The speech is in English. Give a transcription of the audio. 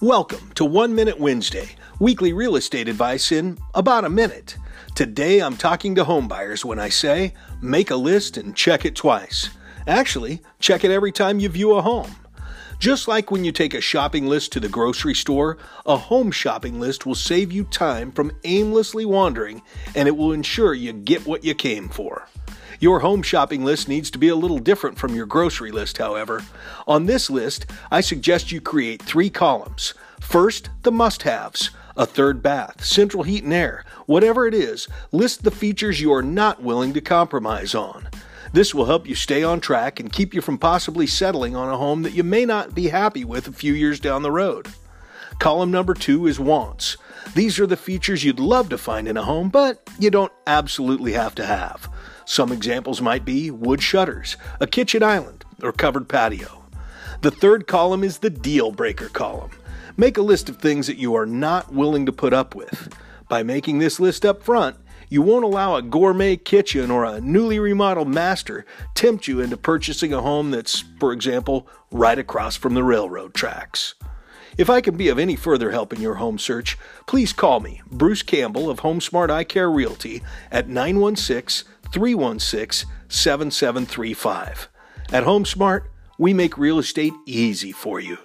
Welcome to One Minute Wednesday, weekly real estate advice in about a minute. Today I'm talking to homebuyers when I say make a list and check it twice. Actually, check it every time you view a home. Just like when you take a shopping list to the grocery store, a home shopping list will save you time from aimlessly wandering and it will ensure you get what you came for. Your home shopping list needs to be a little different from your grocery list, however. On this list, I suggest you create three columns. First, the must haves a third bath, central heat and air, whatever it is, list the features you are not willing to compromise on. This will help you stay on track and keep you from possibly settling on a home that you may not be happy with a few years down the road. Column number two is wants. These are the features you'd love to find in a home, but you don't absolutely have to have. Some examples might be wood shutters, a kitchen island, or covered patio. The third column is the deal breaker column. Make a list of things that you are not willing to put up with. By making this list up front, you won't allow a gourmet kitchen or a newly remodeled master tempt you into purchasing a home that's, for example, right across from the railroad tracks. If I can be of any further help in your home search, please call me, Bruce Campbell of HomeSmart ICARE Realty, at 916 316 7735. At HomeSmart, we make real estate easy for you.